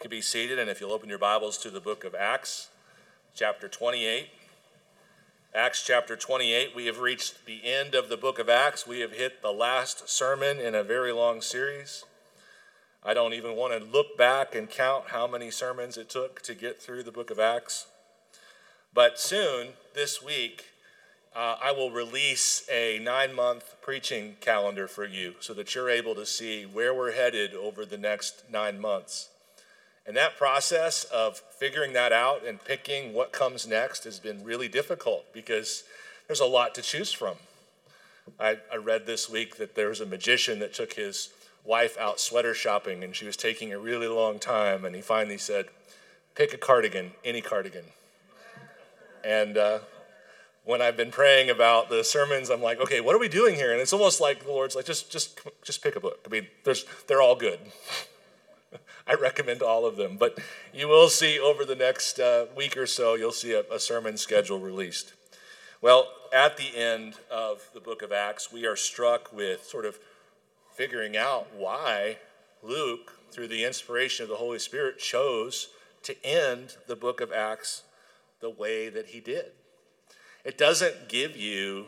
can be seated, and if you'll open your Bibles to the book of Acts, chapter 28. Acts chapter 28, we have reached the end of the book of Acts. We have hit the last sermon in a very long series. I don't even want to look back and count how many sermons it took to get through the book of Acts. But soon, this week, uh, I will release a nine month preaching calendar for you so that you're able to see where we're headed over the next nine months. And that process of figuring that out and picking what comes next has been really difficult because there's a lot to choose from. I, I read this week that there was a magician that took his wife out sweater shopping and she was taking a really long time, and he finally said, Pick a cardigan, any cardigan. And uh, when I've been praying about the sermons, I'm like, okay, what are we doing here? And it's almost like the Lord's like, just, just, just pick a book. I mean, there's, they're all good. I recommend all of them. But you will see over the next uh, week or so, you'll see a, a sermon schedule released. Well, at the end of the book of Acts, we are struck with sort of figuring out why Luke, through the inspiration of the Holy Spirit, chose to end the book of Acts the way that he did. It doesn't give you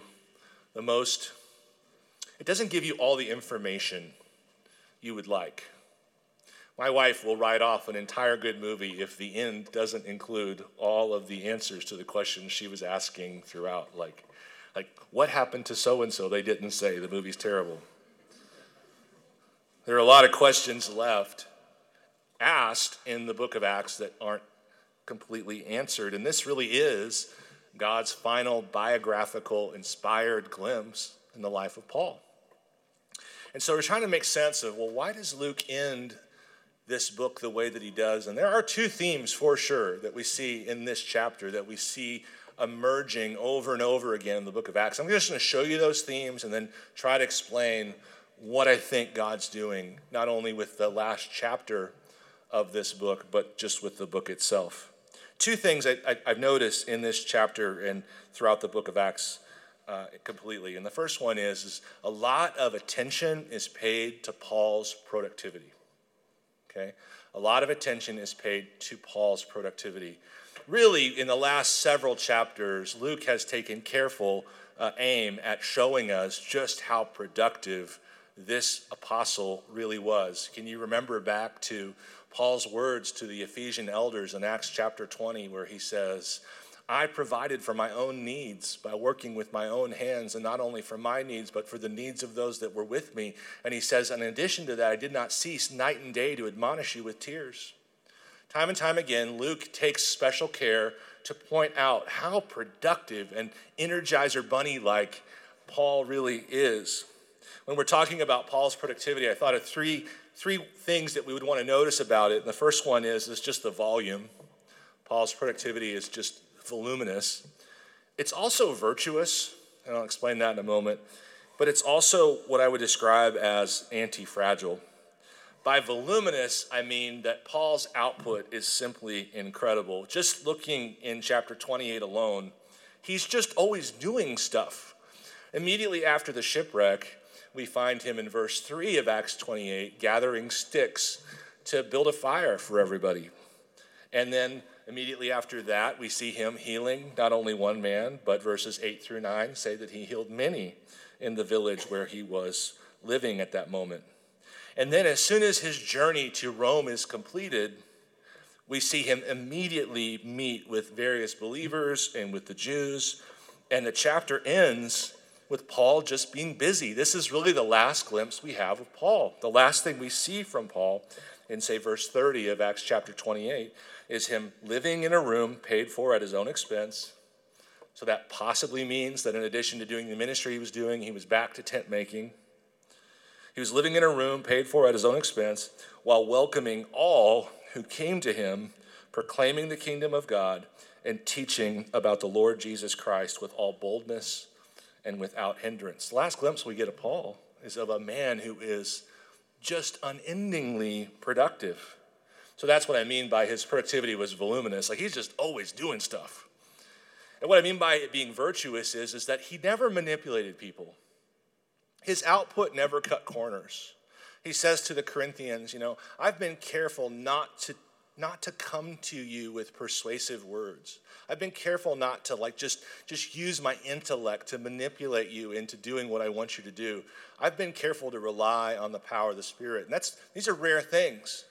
the most, it doesn't give you all the information you would like. My wife will write off an entire good movie if the end doesn't include all of the answers to the questions she was asking throughout. Like, like what happened to so and so? They didn't say. The movie's terrible. There are a lot of questions left asked in the book of Acts that aren't completely answered. And this really is God's final biographical, inspired glimpse in the life of Paul. And so we're trying to make sense of well, why does Luke end this book the way that he does? And there are two themes for sure that we see in this chapter that we see emerging over and over again in the book of Acts. I'm just going to show you those themes and then try to explain what I think God's doing, not only with the last chapter of this book, but just with the book itself two things I, have noticed in this chapter and throughout the book of Acts uh, completely. And the first one is, is a lot of attention is paid to Paul's productivity. Okay? A lot of attention is paid to Paul's productivity. Really, in the last several chapters, Luke has taken careful uh, aim at showing us just how productive this apostle really was. Can you remember back to Paul's words to the Ephesian elders in Acts chapter 20, where he says, I provided for my own needs by working with my own hands, and not only for my needs, but for the needs of those that were with me. And he says, In addition to that, I did not cease night and day to admonish you with tears. Time and time again, Luke takes special care to point out how productive and energizer bunny like Paul really is. When we're talking about Paul's productivity, I thought of three three things that we would want to notice about it. And the first one is, is just the volume. Paul's productivity is just voluminous. It's also virtuous, and I'll explain that in a moment, but it's also what I would describe as anti fragile. By voluminous, I mean that Paul's output is simply incredible. Just looking in chapter 28 alone, he's just always doing stuff. Immediately after the shipwreck, we find him in verse 3 of Acts 28 gathering sticks to build a fire for everybody. And then immediately after that, we see him healing not only one man, but verses 8 through 9 say that he healed many in the village where he was living at that moment. And then, as soon as his journey to Rome is completed, we see him immediately meet with various believers and with the Jews. And the chapter ends with Paul just being busy. This is really the last glimpse we have of Paul. The last thing we see from Paul in, say, verse 30 of Acts chapter 28 is him living in a room paid for at his own expense. So that possibly means that in addition to doing the ministry he was doing, he was back to tent making. He was living in a room paid for at his own expense while welcoming all who came to him, proclaiming the kingdom of God and teaching about the Lord Jesus Christ with all boldness and without hindrance. The last glimpse we get of Paul is of a man who is just unendingly productive. So that's what I mean by his productivity was voluminous. Like he's just always doing stuff. And what I mean by it being virtuous is, is that he never manipulated people. His output never cut corners. He says to the Corinthians, you know, I've been careful not to not to come to you with persuasive words. I've been careful not to like just just use my intellect to manipulate you into doing what I want you to do. I've been careful to rely on the power of the Spirit. And that's these are rare things.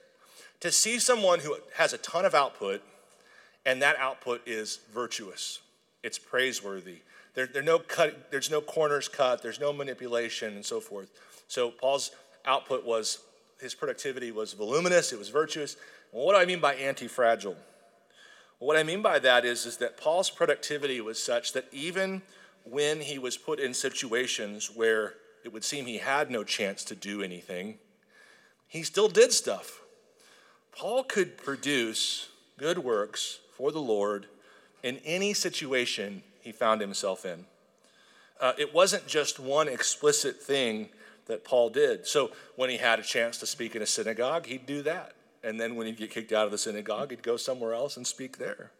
To see someone who has a ton of output and that output is virtuous. It's praiseworthy. There, there no cut, there's no corners cut, there's no manipulation and so forth. So Paul's output was his productivity was voluminous, it was virtuous. Well, what do I mean by anti-fragile? Well, what I mean by that is, is that Paul's productivity was such that even when he was put in situations where it would seem he had no chance to do anything, he still did stuff. Paul could produce good works for the Lord in any situation he found himself in. Uh, it wasn't just one explicit thing that Paul did. So when he had a chance to speak in a synagogue, he'd do that. And then when he'd get kicked out of the synagogue, he'd go somewhere else and speak there.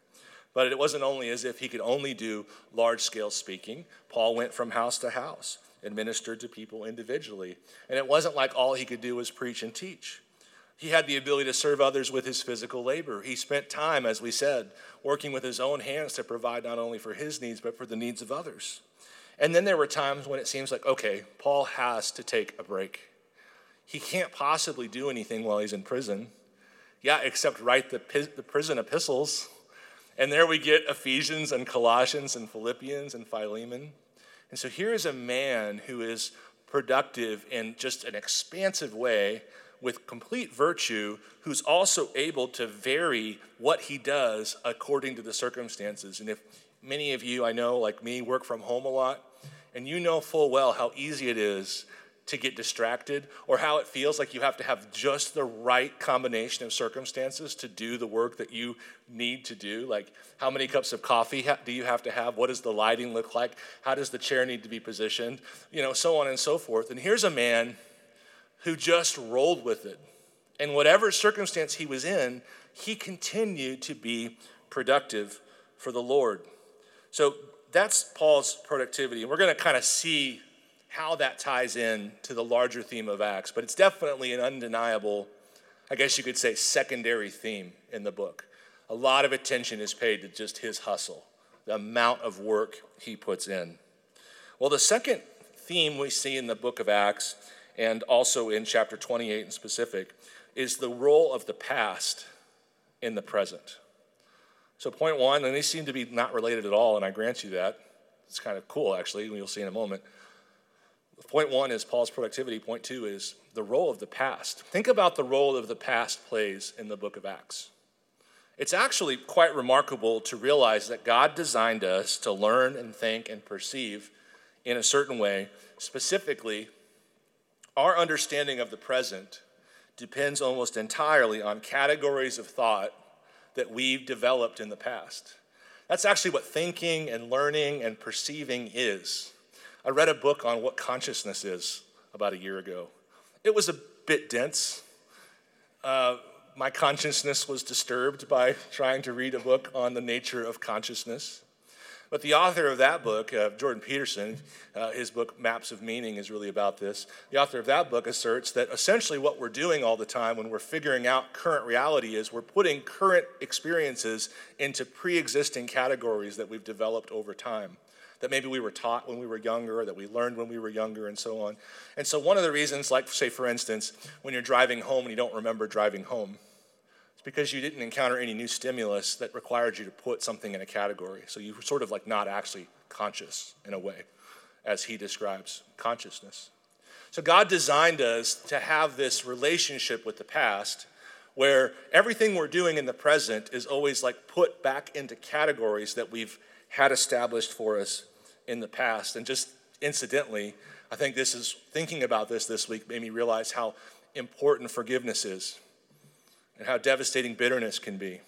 But it wasn't only as if he could only do large scale speaking. Paul went from house to house and ministered to people individually. And it wasn't like all he could do was preach and teach. He had the ability to serve others with his physical labor. He spent time, as we said, working with his own hands to provide not only for his needs, but for the needs of others. And then there were times when it seems like, okay, Paul has to take a break. He can't possibly do anything while he's in prison. Yeah, except write the, the prison epistles. And there we get Ephesians and Colossians and Philippians and Philemon. And so here is a man who is productive in just an expansive way with complete virtue, who's also able to vary what he does according to the circumstances. And if many of you I know, like me, work from home a lot, and you know full well how easy it is to get distracted or how it feels like you have to have just the right combination of circumstances to do the work that you need to do? Like how many cups of coffee do you have to have? What does the lighting look like? How does the chair need to be positioned? You know so on and so forth. And here's a man who just rolled with it. And whatever circumstance he was in he continued to be productive for the lord. So that's Paul's productivity. And we're going to kind of see how that ties in to the larger theme of Acts. But it's definitely an undeniable, I guess you could say, secondary theme in the book. A lot of attention is paid to just his hustle, the amount of work he puts in. Well, the second theme we see in the book of Acts, and also in chapter 28 in specific, is the role of the past in the present. So, point one, and these seem to be not related at all, and I grant you that. It's kind of cool, actually, you'll see in a moment. Point one is Paul's productivity. Point two is the role of the past. Think about the role of the past plays in the book of Acts. It's actually quite remarkable to realize that God designed us to learn and think and perceive in a certain way. Specifically, our understanding of the present depends almost entirely on categories of thought that we've developed in the past. That's actually what thinking and learning and perceiving is. I read a book on what consciousness is about a year ago. It was a bit dense. Uh, my consciousness was disturbed by trying to read a book on the nature of consciousness. But the author of that book, uh, Jordan Peterson, uh, his book Maps of Meaning is really about this. The author of that book asserts that essentially what we're doing all the time when we're figuring out current reality is we're putting current experiences into pre existing categories that we've developed over time. That maybe we were taught when we were younger, that we learned when we were younger, and so on. And so, one of the reasons, like, say, for instance, when you're driving home and you don't remember driving home, it's because you didn't encounter any new stimulus that required you to put something in a category. So you were sort of like not actually conscious in a way, as he describes consciousness. So God designed us to have this relationship with the past where everything we're doing in the present is always like put back into categories that we've had established for us in the past. And just incidentally, I think this is thinking about this this week made me realize how important forgiveness is and how devastating bitterness can be,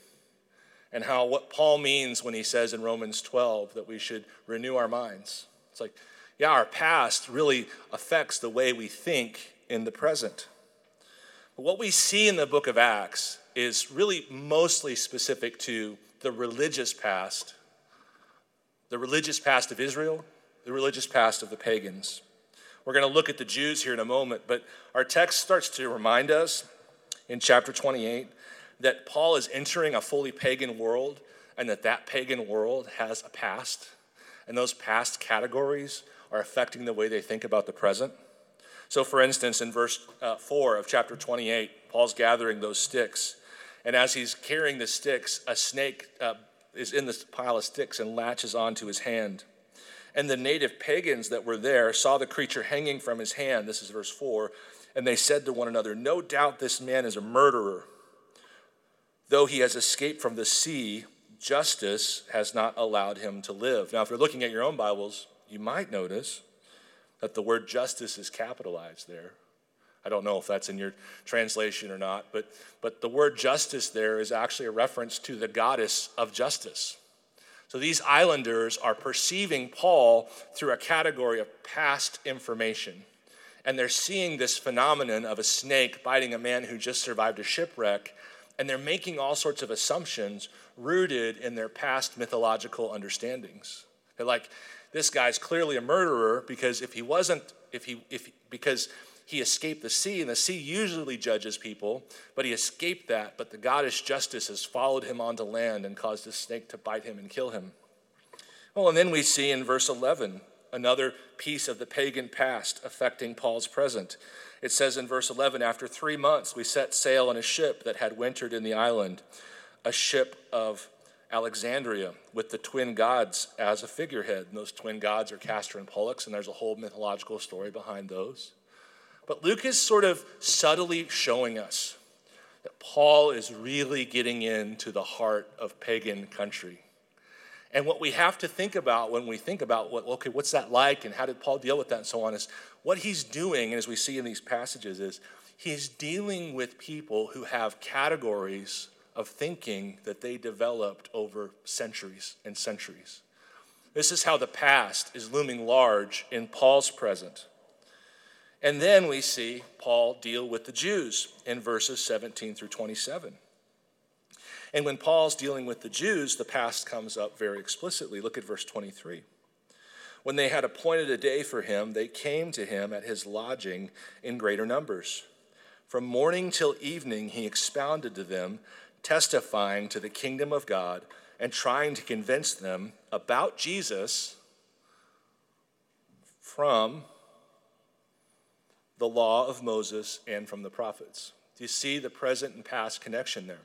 and how what Paul means when he says in Romans 12 that we should renew our minds. It's like, yeah, our past really affects the way we think in the present. But what we see in the book of Acts is really mostly specific to the religious past, the religious past of Israel, the religious past of the pagans. We're going to look at the Jews here in a moment, but our text starts to remind us in chapter 28 that Paul is entering a fully pagan world and that that pagan world has a past, and those past categories are affecting the way they think about the present. So, for instance, in verse uh, 4 of chapter 28, Paul's gathering those sticks. And as he's carrying the sticks, a snake uh, is in this pile of sticks and latches onto his hand. And the native pagans that were there saw the creature hanging from his hand. This is verse 4. And they said to one another, No doubt this man is a murderer. Though he has escaped from the sea, justice has not allowed him to live. Now, if you're looking at your own Bibles, you might notice that the word justice is capitalized there. I don't know if that's in your translation or not, but, but the word justice there is actually a reference to the goddess of justice. So these islanders are perceiving Paul through a category of past information. And they're seeing this phenomenon of a snake biting a man who just survived a shipwreck. And they're making all sorts of assumptions rooted in their past mythological understandings. They're like, this guy's clearly a murderer because if he wasn't, if he, if, because he escaped the sea, and the sea usually judges people, but he escaped that. But the goddess justice has followed him onto land and caused a snake to bite him and kill him. Well, and then we see in verse 11 another piece of the pagan past affecting Paul's present. It says in verse 11 After three months, we set sail on a ship that had wintered in the island, a ship of Alexandria with the twin gods as a figurehead. And those twin gods are Castor and Pollux, and there's a whole mythological story behind those. But Luke is sort of subtly showing us that Paul is really getting into the heart of pagan country. And what we have to think about when we think about what, okay, what's that like and how did Paul deal with that and so on is what he's doing, and as we see in these passages, is he's dealing with people who have categories of thinking that they developed over centuries and centuries. This is how the past is looming large in Paul's present. And then we see Paul deal with the Jews in verses 17 through 27. And when Paul's dealing with the Jews, the past comes up very explicitly. Look at verse 23. When they had appointed a day for him, they came to him at his lodging in greater numbers. From morning till evening, he expounded to them, testifying to the kingdom of God and trying to convince them about Jesus from the law of Moses and from the prophets. Do you see the present and past connection there?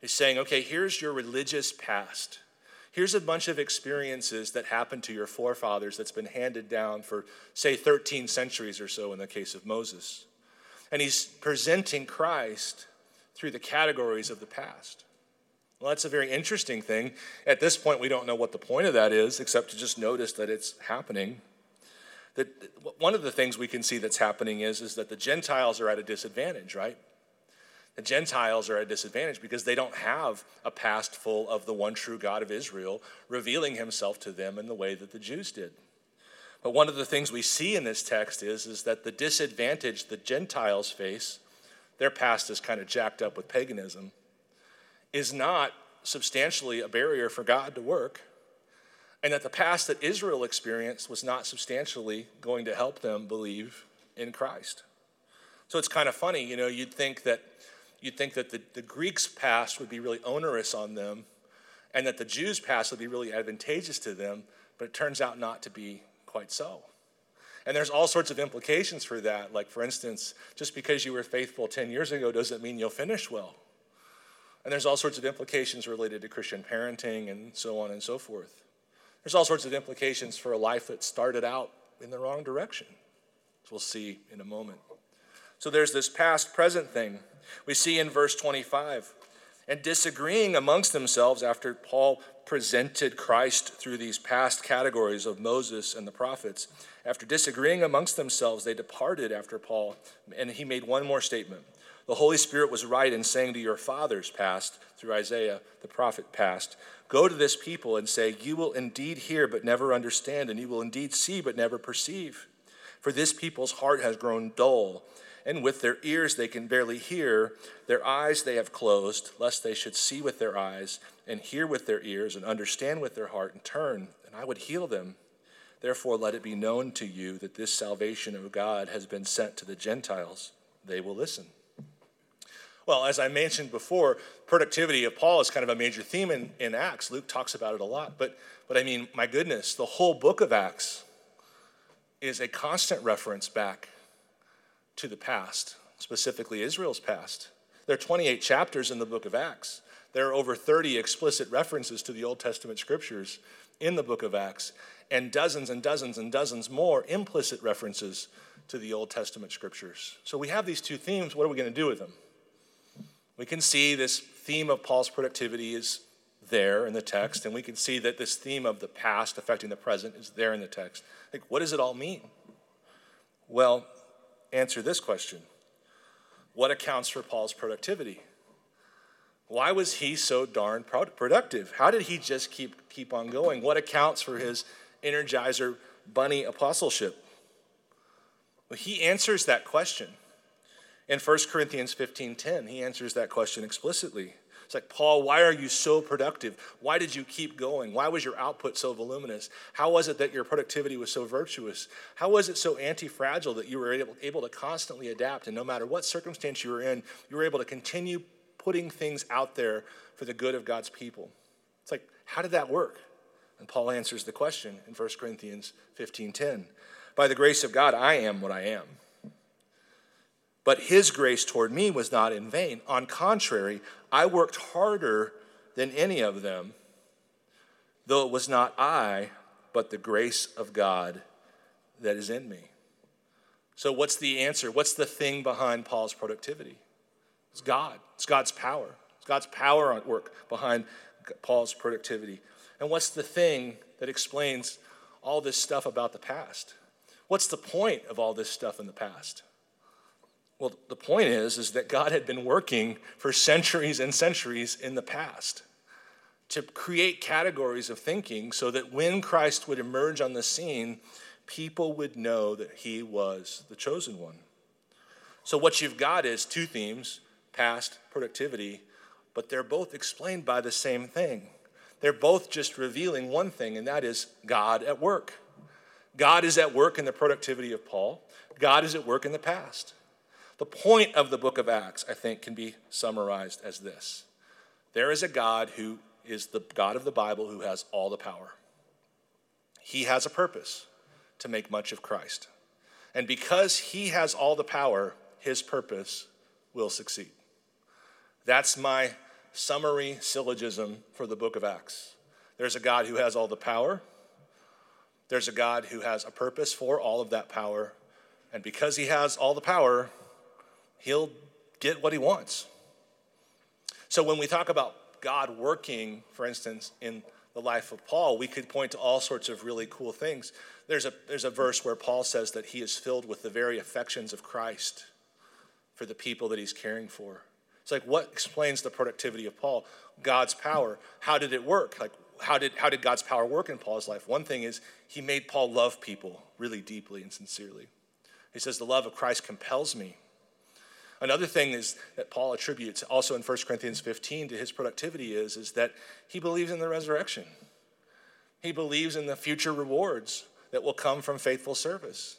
He's saying, okay, here's your religious past. Here's a bunch of experiences that happened to your forefathers that's been handed down for, say, 13 centuries or so in the case of Moses. And he's presenting Christ through the categories of the past. Well, that's a very interesting thing. At this point, we don't know what the point of that is, except to just notice that it's happening that one of the things we can see that's happening is, is that the Gentiles are at a disadvantage, right? The Gentiles are at a disadvantage because they don't have a past full of the one true God of Israel revealing himself to them in the way that the Jews did. But one of the things we see in this text is, is that the disadvantage the Gentiles face, their past is kind of jacked up with paganism, is not substantially a barrier for God to work and that the past that Israel experienced was not substantially going to help them believe in Christ. So it's kind of funny, you know, you'd think that you'd think that the, the Greeks' past would be really onerous on them and that the Jews' past would be really advantageous to them, but it turns out not to be quite so. And there's all sorts of implications for that. Like, for instance, just because you were faithful 10 years ago doesn't mean you'll finish well. And there's all sorts of implications related to Christian parenting and so on and so forth. There's all sorts of implications for a life that started out in the wrong direction, as we'll see in a moment. So there's this past present thing. We see in verse 25. And disagreeing amongst themselves after Paul presented Christ through these past categories of Moses and the prophets, after disagreeing amongst themselves, they departed after Paul, and he made one more statement. The Holy Spirit was right in saying to your fathers, past, through Isaiah the prophet, past, Go to this people and say, You will indeed hear, but never understand, and you will indeed see, but never perceive. For this people's heart has grown dull, and with their ears they can barely hear, their eyes they have closed, lest they should see with their eyes, and hear with their ears, and understand with their heart, and turn, and I would heal them. Therefore, let it be known to you that this salvation of God has been sent to the Gentiles. They will listen. Well, as I mentioned before, productivity of Paul is kind of a major theme in, in Acts. Luke talks about it a lot. But, but I mean, my goodness, the whole book of Acts is a constant reference back to the past, specifically Israel's past. There are 28 chapters in the book of Acts. There are over 30 explicit references to the Old Testament scriptures in the book of Acts, and dozens and dozens and dozens more implicit references to the Old Testament scriptures. So we have these two themes. What are we going to do with them? We can see this theme of Paul's productivity is there in the text, and we can see that this theme of the past affecting the present is there in the text. Like, what does it all mean? Well, answer this question What accounts for Paul's productivity? Why was he so darn productive? How did he just keep, keep on going? What accounts for his energizer bunny apostleship? Well, he answers that question. In 1 Corinthians 15:10, he answers that question explicitly. It's like, Paul, why are you so productive? Why did you keep going? Why was your output so voluminous? How was it that your productivity was so virtuous? How was it so anti fragile that you were able, able to constantly adapt? And no matter what circumstance you were in, you were able to continue putting things out there for the good of God's people. It's like, how did that work? And Paul answers the question in 1 Corinthians 15:10. By the grace of God, I am what I am. But his grace toward me was not in vain. On contrary, I worked harder than any of them, though it was not I, but the grace of God that is in me. So, what's the answer? What's the thing behind Paul's productivity? It's God. It's God's power. It's God's power at work behind Paul's productivity. And what's the thing that explains all this stuff about the past? What's the point of all this stuff in the past? Well, the point is, is that God had been working for centuries and centuries in the past to create categories of thinking so that when Christ would emerge on the scene, people would know that he was the chosen one. So, what you've got is two themes past, productivity, but they're both explained by the same thing. They're both just revealing one thing, and that is God at work. God is at work in the productivity of Paul, God is at work in the past. The point of the book of Acts, I think, can be summarized as this there is a God who is the God of the Bible who has all the power. He has a purpose to make much of Christ. And because he has all the power, his purpose will succeed. That's my summary syllogism for the book of Acts. There's a God who has all the power. There's a God who has a purpose for all of that power. And because he has all the power, he'll get what he wants. So when we talk about God working, for instance, in the life of Paul, we could point to all sorts of really cool things. There's a, there's a verse where Paul says that he is filled with the very affections of Christ for the people that he's caring for. It's like, what explains the productivity of Paul? God's power. How did it work? Like, how did, how did God's power work in Paul's life? One thing is, he made Paul love people really deeply and sincerely. He says, The love of Christ compels me. Another thing is that Paul attributes also in 1 Corinthians 15 to his productivity is, is that he believes in the resurrection. He believes in the future rewards that will come from faithful service.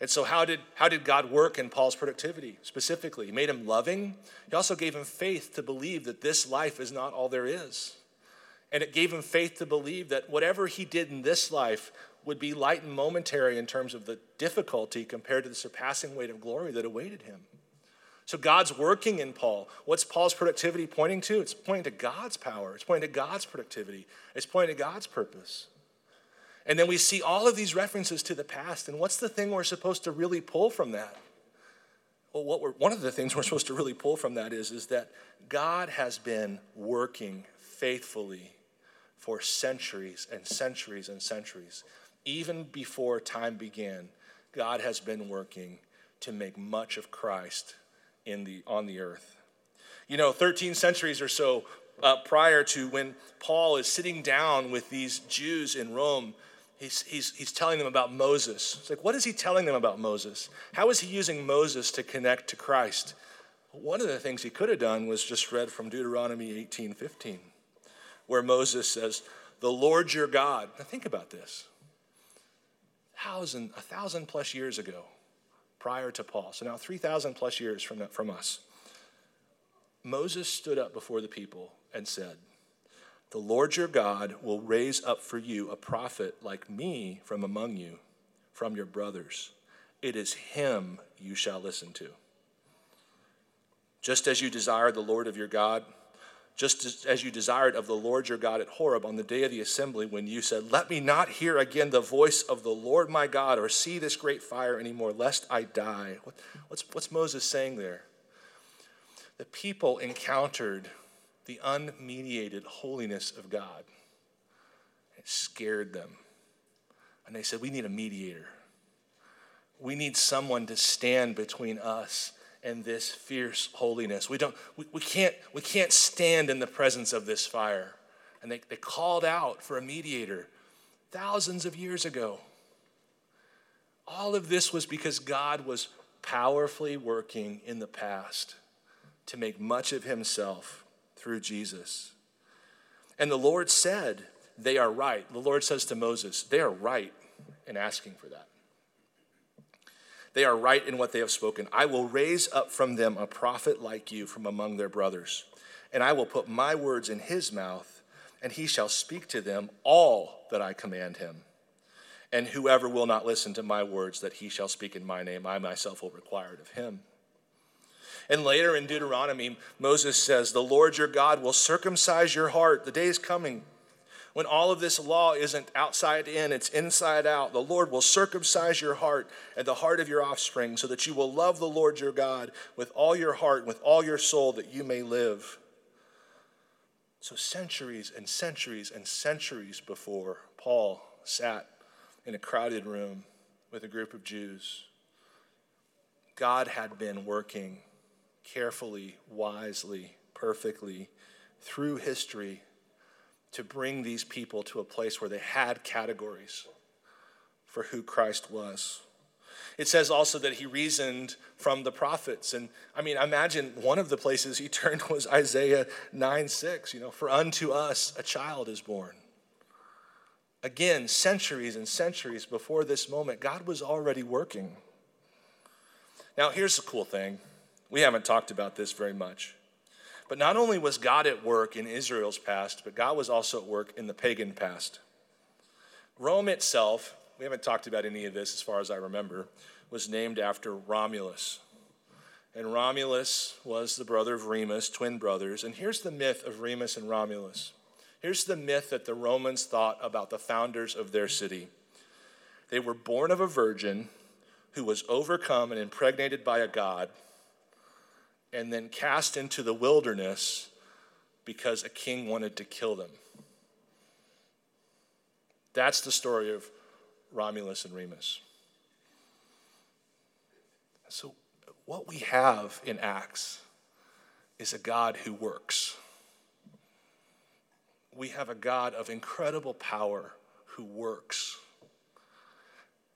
And so, how did, how did God work in Paul's productivity specifically? He made him loving. He also gave him faith to believe that this life is not all there is. And it gave him faith to believe that whatever he did in this life would be light and momentary in terms of the difficulty compared to the surpassing weight of glory that awaited him. So God's working in Paul. What's Paul's productivity pointing to? It's pointing to God's power. It's pointing to God's productivity. It's pointing to God's purpose. And then we see all of these references to the past. And what's the thing we're supposed to really pull from that? Well, what we're, one of the things we're supposed to really pull from that is, is that God has been working faithfully for centuries and centuries and centuries. Even before time began, God has been working to make much of Christ in the, on the earth. You know, 13 centuries or so uh, prior to when Paul is sitting down with these Jews in Rome, he's, he's, he's telling them about Moses. It's like, what is he telling them about Moses? How is he using Moses to connect to Christ? One of the things he could have done was just read from Deuteronomy 18 15, where Moses says, The Lord your God. Now think about this. A Thousand, a thousand plus years ago, prior to Paul. So now 3,000 plus years from, from us. Moses stood up before the people and said, The Lord your God will raise up for you a prophet like me from among you, from your brothers. It is him you shall listen to. Just as you desire the Lord of your God, just as you desired of the Lord your God at Horeb on the day of the assembly when you said, Let me not hear again the voice of the Lord my God or see this great fire anymore, lest I die. What's, what's Moses saying there? The people encountered the unmediated holiness of God. It scared them. And they said, We need a mediator. We need someone to stand between us and this fierce holiness. We, don't, we, we, can't, we can't stand in the presence of this fire. And they, they called out for a mediator thousands of years ago. All of this was because God was powerfully working in the past to make much of himself through Jesus. And the Lord said, They are right. The Lord says to Moses, They are right in asking for that. They are right in what they have spoken. I will raise up from them a prophet like you from among their brothers, and I will put my words in his mouth, and he shall speak to them all that I command him. And whoever will not listen to my words that he shall speak in my name, I myself will require it of him. And later in Deuteronomy, Moses says, The Lord your God will circumcise your heart. The day is coming when all of this law isn't outside in, it's inside out. The Lord will circumcise your heart and the heart of your offspring so that you will love the Lord your God with all your heart and with all your soul that you may live. So, centuries and centuries and centuries before Paul sat in a crowded room with a group of Jews, God had been working carefully, wisely, perfectly through history to bring these people to a place where they had categories for who Christ was. It says also that he reasoned from the prophets. And I mean, imagine one of the places he turned was Isaiah 9 6. You know, for unto us a child is born. Again, centuries and centuries before this moment, God was already working. Now, here's the cool thing we haven't talked about this very much. But not only was God at work in Israel's past, but God was also at work in the pagan past. Rome itself, we haven't talked about any of this as far as I remember, was named after Romulus. And Romulus was the brother of Remus, twin brothers. And here's the myth of Remus and Romulus. Here's the myth that the Romans thought about the founders of their city. They were born of a virgin who was overcome and impregnated by a god and then cast into the wilderness because a king wanted to kill them. That's the story of Romulus and Remus. So, what we have in Acts is a God who works. We have a God of incredible power who works.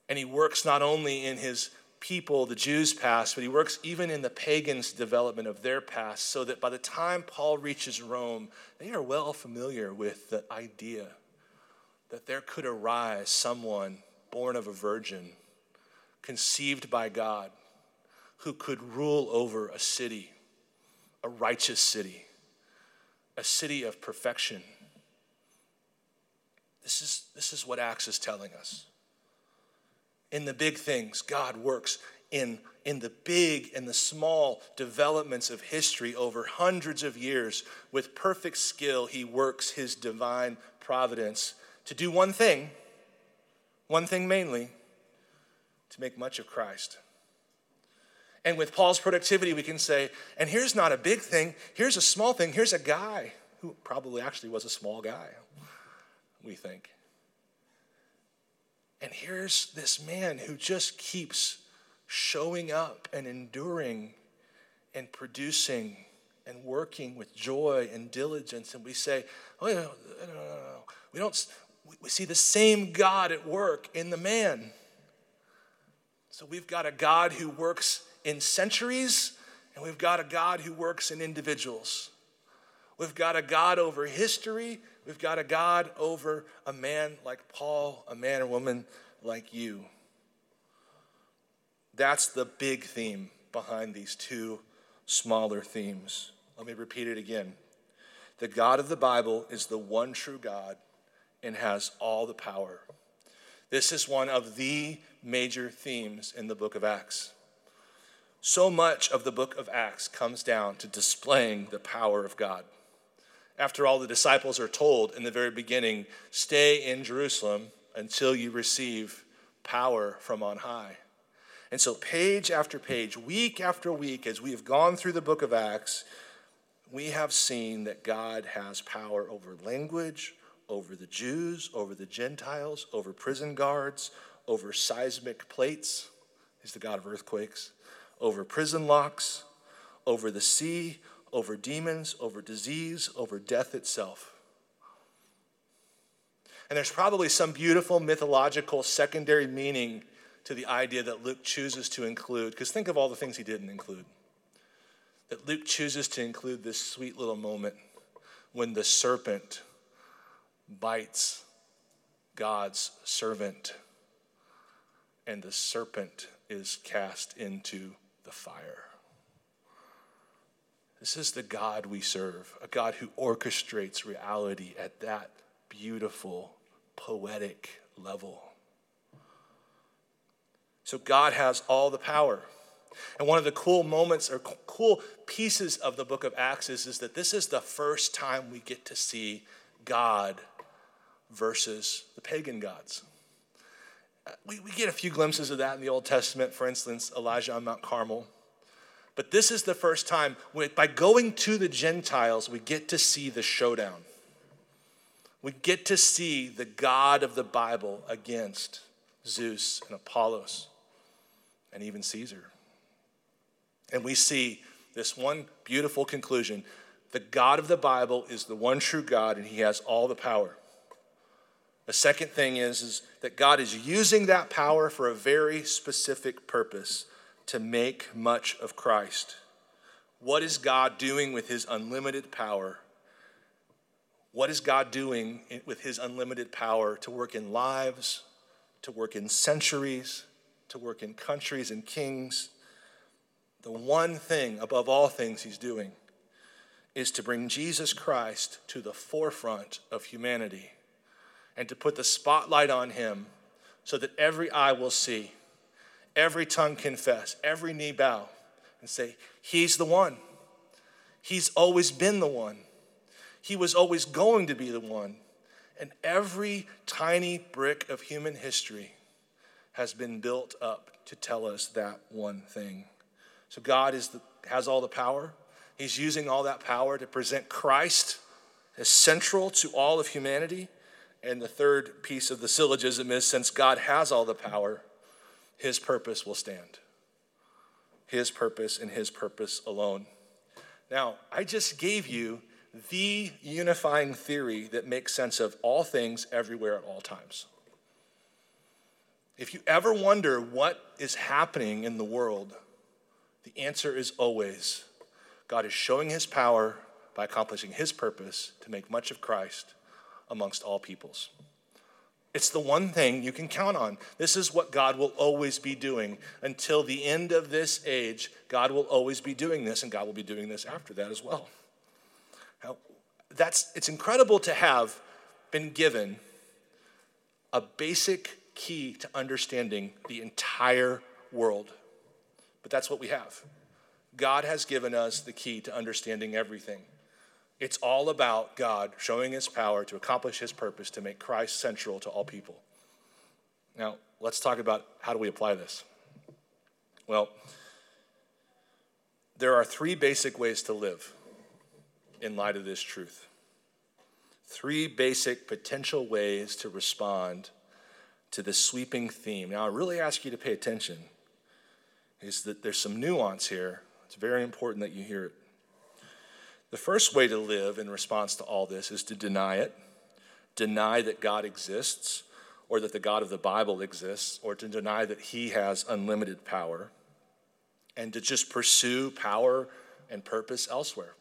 And he works not only in his people, the Jews' past, but he works even in the pagans' development of their past, so that by the time Paul reaches Rome, they are well familiar with the idea that there could arise someone born of a virgin, conceived by God, who could rule over a city, a righteous city, a city of perfection. This is, this is what Acts is telling us in the big things, God works in, in the big and the small developments of history over hundreds of years. With perfect skill, He works His divine providence to do one thing, one thing mainly, to make much of Christ. And with Paul's productivity, we can say, and here's not a big thing, here's a small thing, here's a guy who probably actually was a small guy, we think. And here's this man who just keeps showing up and enduring and producing and working with joy and diligence. And we say, oh, no, no, no. We don't, we see the same God at work in the man. So we've got a God who works in centuries, and we've got a God who works in individuals. We've got a God over history, We've got a God over a man like Paul, a man or woman like you. That's the big theme behind these two smaller themes. Let me repeat it again. The God of the Bible is the one true God and has all the power. This is one of the major themes in the book of Acts. So much of the book of Acts comes down to displaying the power of God. After all, the disciples are told in the very beginning stay in Jerusalem until you receive power from on high. And so, page after page, week after week, as we have gone through the book of Acts, we have seen that God has power over language, over the Jews, over the Gentiles, over prison guards, over seismic plates. He's the God of earthquakes, over prison locks, over the sea, over demons, over disease, over death itself. And there's probably some beautiful mythological secondary meaning to the idea that Luke chooses to include, because think of all the things he didn't include. That Luke chooses to include this sweet little moment when the serpent bites God's servant, and the serpent is cast into the fire. This is the God we serve, a God who orchestrates reality at that beautiful, poetic level. So God has all the power. And one of the cool moments or cool pieces of the book of Acts is, is that this is the first time we get to see God versus the pagan gods. Uh, we, we get a few glimpses of that in the Old Testament, for instance, Elijah on Mount Carmel. But this is the first time, by going to the Gentiles, we get to see the showdown. We get to see the God of the Bible against Zeus and Apollos and even Caesar. And we see this one beautiful conclusion the God of the Bible is the one true God, and he has all the power. The second thing is, is that God is using that power for a very specific purpose to make much of Christ. What is God doing with his unlimited power? What is God doing with his unlimited power to work in lives, to work in centuries, to work in countries and kings? The one thing above all things he's doing is to bring Jesus Christ to the forefront of humanity and to put the spotlight on him so that every eye will see every tongue confess, every knee bow, and say, He's the one. He's always been the one. He was always going to be the one. And every tiny brick of human history has been built up to tell us that one thing. So God is the, has all the power. He's using all that power to present Christ as central to all of humanity. And the third piece of the syllogism is since God has all the power, his purpose will stand. His purpose and his purpose alone. Now, I just gave you the unifying theory that makes sense of all things everywhere at all times. If you ever wonder what is happening in the world, the answer is always God is showing his power by accomplishing his purpose to make much of Christ amongst all peoples. It's the one thing you can count on. This is what God will always be doing until the end of this age. God will always be doing this, and God will be doing this after that as well. Now, that's it's incredible to have been given a basic key to understanding the entire world. But that's what we have. God has given us the key to understanding everything. It's all about God showing his power to accomplish his purpose to make Christ central to all people. Now, let's talk about how do we apply this? Well, there are three basic ways to live in light of this truth. Three basic potential ways to respond to this sweeping theme. Now, I really ask you to pay attention, is that there's some nuance here. It's very important that you hear it. The first way to live in response to all this is to deny it, deny that God exists, or that the God of the Bible exists, or to deny that He has unlimited power, and to just pursue power and purpose elsewhere.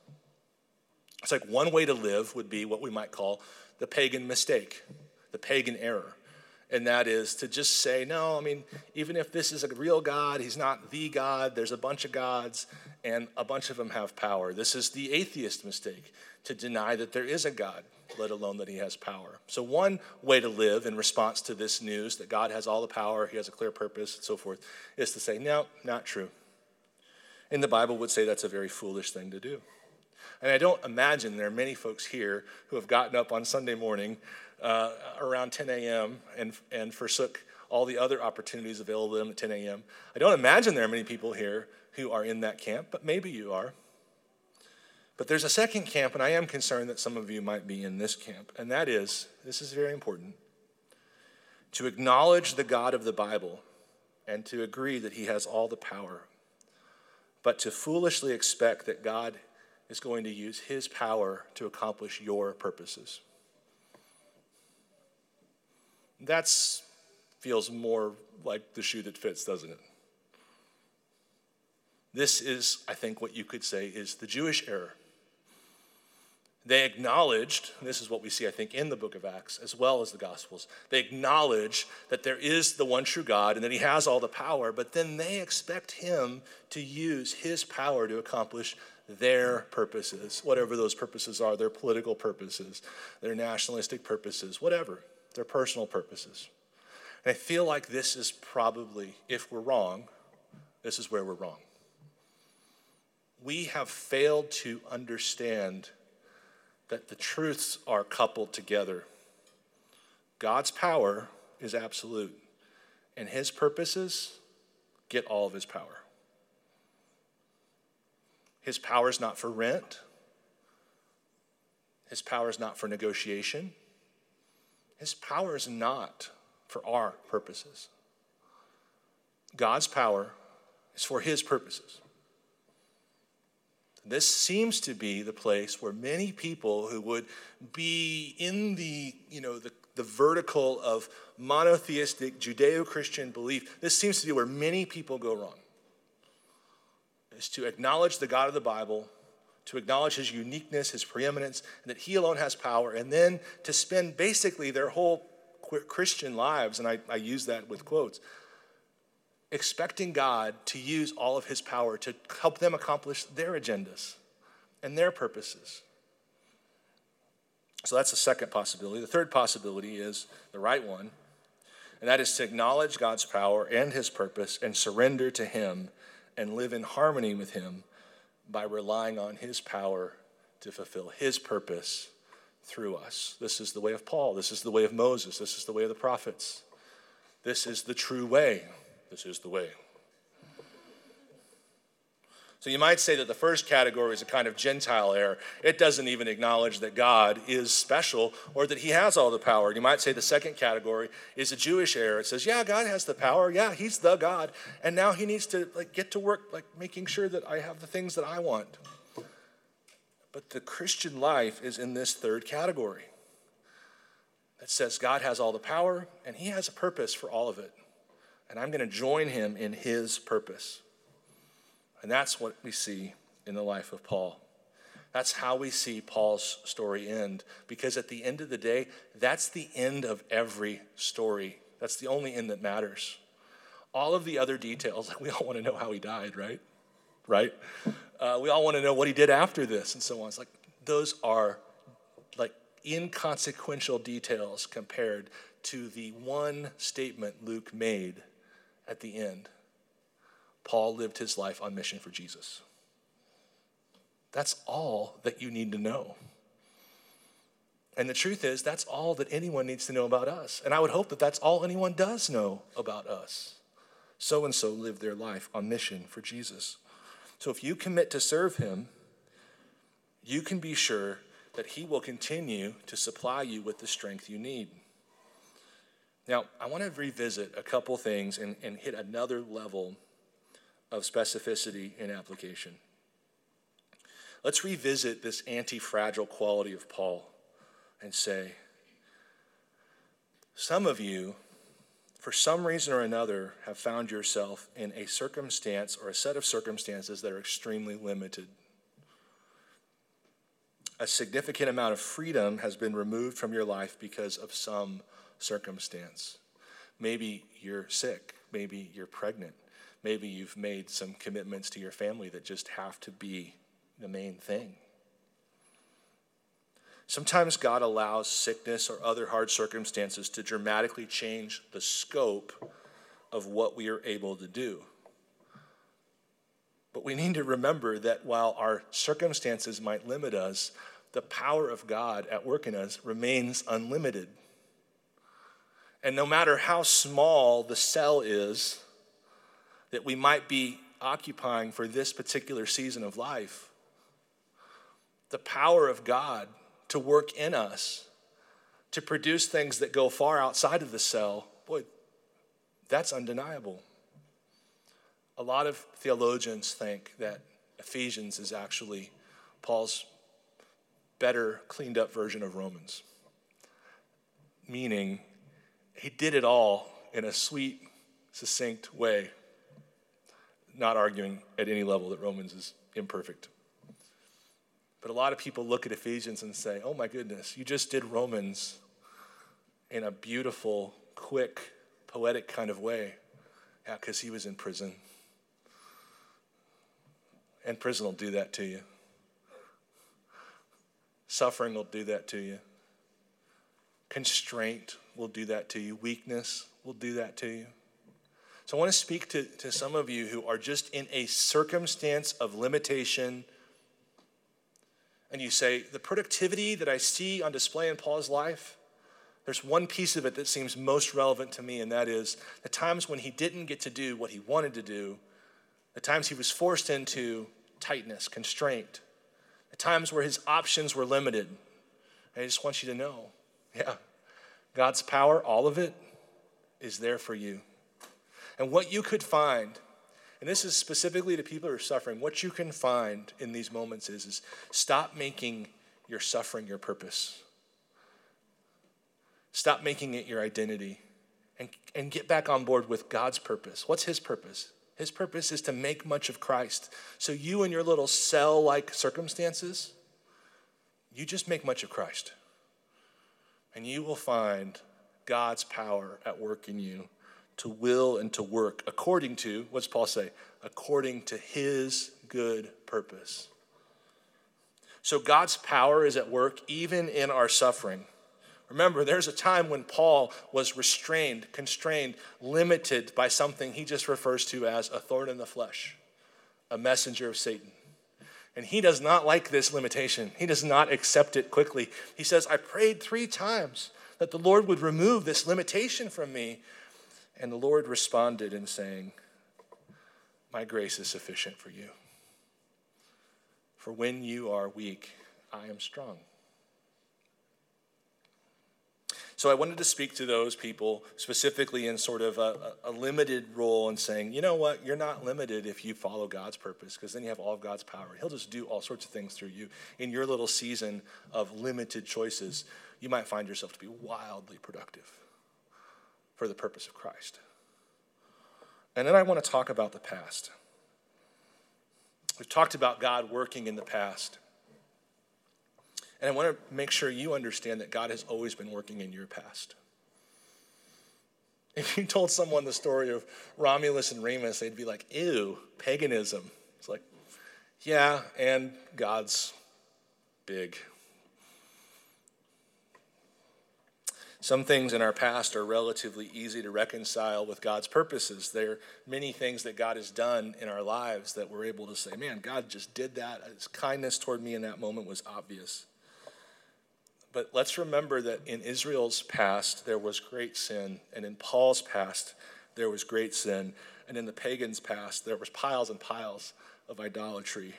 It's like one way to live would be what we might call the pagan mistake, the pagan error. And that is to just say, no, I mean, even if this is a real God, he's not the God. There's a bunch of gods, and a bunch of them have power. This is the atheist mistake to deny that there is a God, let alone that he has power. So, one way to live in response to this news that God has all the power, he has a clear purpose, and so forth, is to say, no, not true. And the Bible would say that's a very foolish thing to do. And I don't imagine there are many folks here who have gotten up on Sunday morning uh, around 10 a.m. And, and forsook all the other opportunities available to them at 10 a.m. I don't imagine there are many people here who are in that camp, but maybe you are. But there's a second camp, and I am concerned that some of you might be in this camp, and that is this is very important to acknowledge the God of the Bible and to agree that he has all the power, but to foolishly expect that God is going to use his power to accomplish your purposes. That feels more like the shoe that fits, doesn't it? This is, I think, what you could say is the Jewish error. They acknowledged, this is what we see, I think, in the book of Acts as well as the Gospels. They acknowledge that there is the one true God and that He has all the power, but then they expect Him to use His power to accomplish their purposes, whatever those purposes are, their political purposes, their nationalistic purposes, whatever, their personal purposes. And I feel like this is probably, if we're wrong, this is where we're wrong. We have failed to understand that the truths are coupled together. God's power is absolute, and his purposes get all of his power. His power is not for rent, his power is not for negotiation, his power is not for our purposes. God's power is for his purposes. This seems to be the place where many people who would be in the, you know, the, the vertical of monotheistic Judeo-Christian belief, this seems to be where many people go wrong. Is to acknowledge the God of the Bible, to acknowledge his uniqueness, his preeminence, and that he alone has power, and then to spend basically their whole Christian lives, and I, I use that with quotes, expecting God to use all of his power to help them accomplish their agendas and their purposes. So that's the second possibility. The third possibility is the right one, and that is to acknowledge God's power and his purpose and surrender to him and live in harmony with him by relying on his power to fulfill his purpose through us. This is the way of Paul. This is the way of Moses. This is the way of the prophets. This is the true way. This is the way. So you might say that the first category is a kind of Gentile error. It doesn't even acknowledge that God is special or that he has all the power. You might say the second category is a Jewish error. It says, yeah, God has the power. Yeah, he's the God. And now he needs to like get to work like making sure that I have the things that I want. But the Christian life is in this third category. That says God has all the power and he has a purpose for all of it and I'm going to join him in his purpose. And that's what we see in the life of Paul. That's how we see Paul's story end. Because at the end of the day, that's the end of every story. That's the only end that matters. All of the other details, like we all want to know how he died, right? Right? Uh, we all want to know what he did after this and so on. It's like those are like inconsequential details compared to the one statement Luke made at the end, Paul lived his life on mission for Jesus. That's all that you need to know. And the truth is, that's all that anyone needs to know about us. And I would hope that that's all anyone does know about us. So and so lived their life on mission for Jesus. So if you commit to serve him, you can be sure that he will continue to supply you with the strength you need. Now, I want to revisit a couple things and, and hit another level of specificity in application. Let's revisit this anti fragile quality of Paul and say, some of you, for some reason or another, have found yourself in a circumstance or a set of circumstances that are extremely limited. A significant amount of freedom has been removed from your life because of some circumstance. Maybe you're sick. Maybe you're pregnant. Maybe you've made some commitments to your family that just have to be the main thing. Sometimes God allows sickness or other hard circumstances to dramatically change the scope of what we are able to do. But we need to remember that while our circumstances might limit us, the power of God at work in us remains unlimited. And no matter how small the cell is that we might be occupying for this particular season of life, the power of God to work in us to produce things that go far outside of the cell, boy, that's undeniable. A lot of theologians think that Ephesians is actually Paul's better, cleaned up version of Romans, meaning he did it all in a sweet, succinct way, not arguing at any level that Romans is imperfect. But a lot of people look at Ephesians and say, oh my goodness, you just did Romans in a beautiful, quick, poetic kind of way. Yeah, because he was in prison. And prison will do that to you. Suffering will do that to you. Constraint will do that to you. Weakness will do that to you. So I want to speak to, to some of you who are just in a circumstance of limitation and you say, the productivity that I see on display in Paul's life, there's one piece of it that seems most relevant to me, and that is the times when he didn't get to do what he wanted to do, the times he was forced into tightness, constraint, the times where his options were limited. I just want you to know yeah, God's power, all of it, is there for you. And what you could find and this is specifically to people who are suffering, what you can find in these moments is, is stop making your suffering your purpose. Stop making it your identity and, and get back on board with God's purpose. What's His purpose? His purpose is to make much of Christ. So you and your little cell like circumstances, you just make much of Christ. And you will find God's power at work in you to will and to work according to, what's Paul say? According to his good purpose. So God's power is at work even in our suffering. Remember, there's a time when Paul was restrained, constrained, limited by something he just refers to as a thorn in the flesh, a messenger of Satan. And he does not like this limitation. He does not accept it quickly. He says, I prayed three times that the Lord would remove this limitation from me, and the Lord responded in saying, My grace is sufficient for you. For when you are weak, I am strong. So I wanted to speak to those people specifically in sort of a, a, limited role and saying, you know what, you're not limited if you follow God's purpose, because then you have all of God's power. He'll just do all sorts of things through you. In your little season of limited choices, you might find yourself to be wildly productive for the purpose of Christ. And then I want to talk about the past. We've talked about God working in the past. And I want to make sure you understand that God has always been working in your past. If you told someone the story of Romulus and Remus, they'd be like, ew, paganism. It's like, yeah, and God's big. Some things in our past are relatively easy to reconcile with God's purposes. There are many things that God has done in our lives that we're able to say, man, God just did that. His kindness toward me in that moment was obvious. But let's remember that in Israel's past, there was great sin, and in Paul's past, there was great sin, and in the pagan's past, there was piles and piles of idolatry.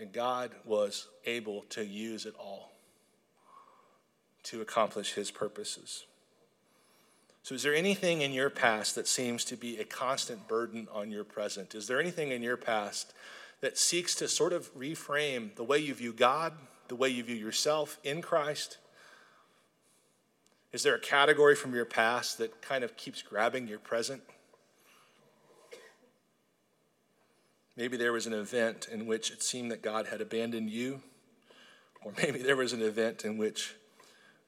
And God was able to use it all to accomplish his purposes. So, is there anything in your past that seems to be a constant burden on your present? Is there anything in your past that seeks to sort of reframe the way you view God, the way you view yourself in Christ? Is there a category from your past that kind of keeps grabbing your present? Maybe there was an event in which it seemed that God had abandoned you, or maybe there was an event in which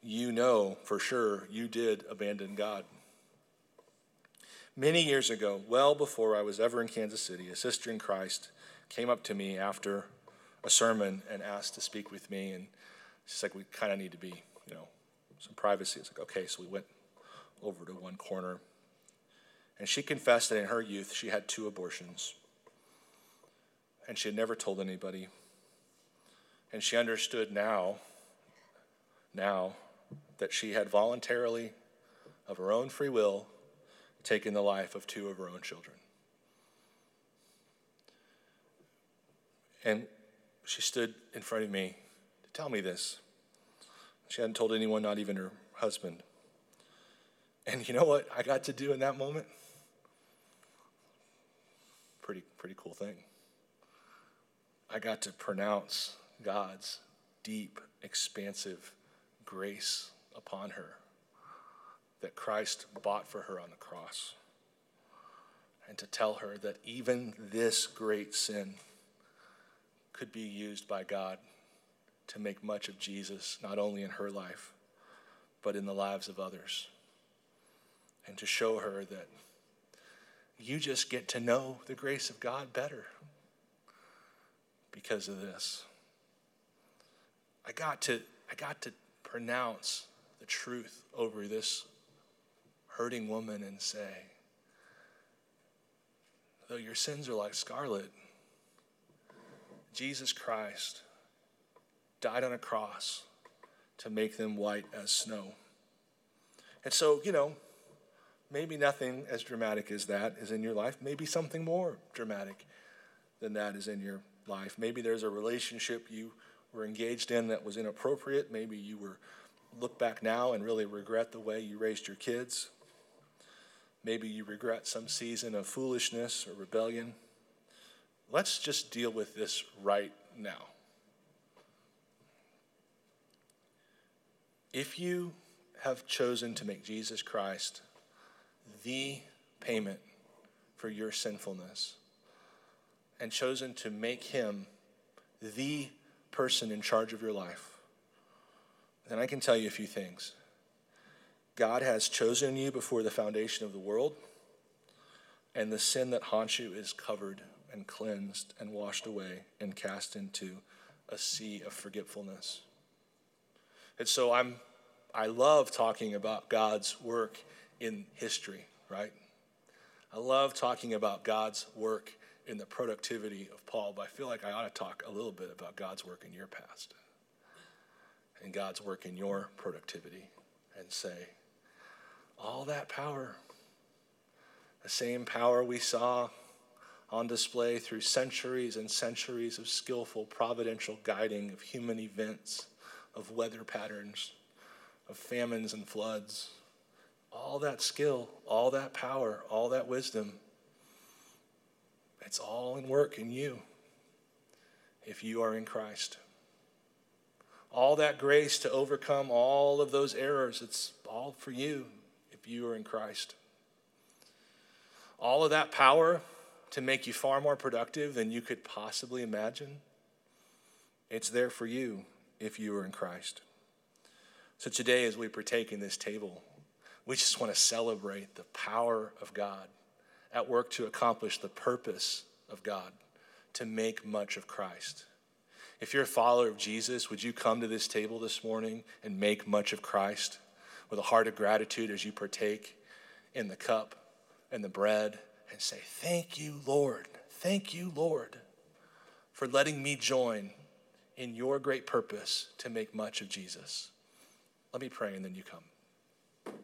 you know for sure you did abandon God. Many years ago, well before I was ever in Kansas City, a sister in Christ came up to me after a sermon and asked to speak with me. And she's like, We kind of need to be, you know, some privacy. It's like, okay. So we went over to one corner. And she confessed that in her youth, she had two abortions. And she had never told anybody. And she understood now, now, that she had voluntarily, of her own free will, taken the life of two of her own children. And she stood in front of me to tell me this. She hadn't told anyone, not even her husband. And you know what I got to do in that moment? Pretty, pretty cool thing. I got to pronounce God's deep, expansive grace upon her that Christ bought for her on the cross. And to tell her that even this great sin could be used by God to make much of Jesus, not only in her life, but in the lives of others. And to show her that you just get to know the grace of God better because of this. I got to, I got to pronounce the truth over this hurting woman and say, though your sins are like scarlet, Jesus Christ died on a cross to make them white as snow. And so, you know, maybe nothing as dramatic as that is in your life. Maybe something more dramatic than that is in your life. Maybe there's a relationship you were engaged in that was inappropriate. Maybe you were look back now and really regret the way you raised your kids. Maybe you regret some season of foolishness or rebellion. Let's just deal with this right now. If you have chosen to make Jesus Christ the payment for your sinfulness and chosen to make him the person in charge of your life, then I can tell you a few things. God has chosen you before the foundation of the world, and the sin that haunts you is covered and cleansed and washed away and cast into a sea of forgetfulness. And so I'm I love talking about God's work in history, right? I love talking about God's work in the productivity of Paul, but I feel like I ought to talk a little bit about God's work in your past and God's work in your productivity and say, all that power, the same power we saw on display through centuries and centuries of skillful providential guiding of human events, of weather patterns, of famines and floods. All that skill, all that power, all that wisdom, it's all in work in you if you are in Christ. All that grace to overcome all of those errors, it's all for you if you are in Christ. All of that power to make you far more productive than you could possibly imagine, it's there for you if you are in Christ. So today, as we partake in this table, we just want to celebrate the power of God at work to accomplish the purpose of God to make much of Christ. If you're a follower of Jesus, would you come to this table this morning and make much of Christ with a heart of gratitude as you partake in the cup and the bread and say, Thank you, Lord. Thank you, Lord, for letting me join in your great purpose to make much of Jesus. Let me pray and then you come.